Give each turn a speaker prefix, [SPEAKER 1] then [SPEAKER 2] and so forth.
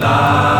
[SPEAKER 1] Live.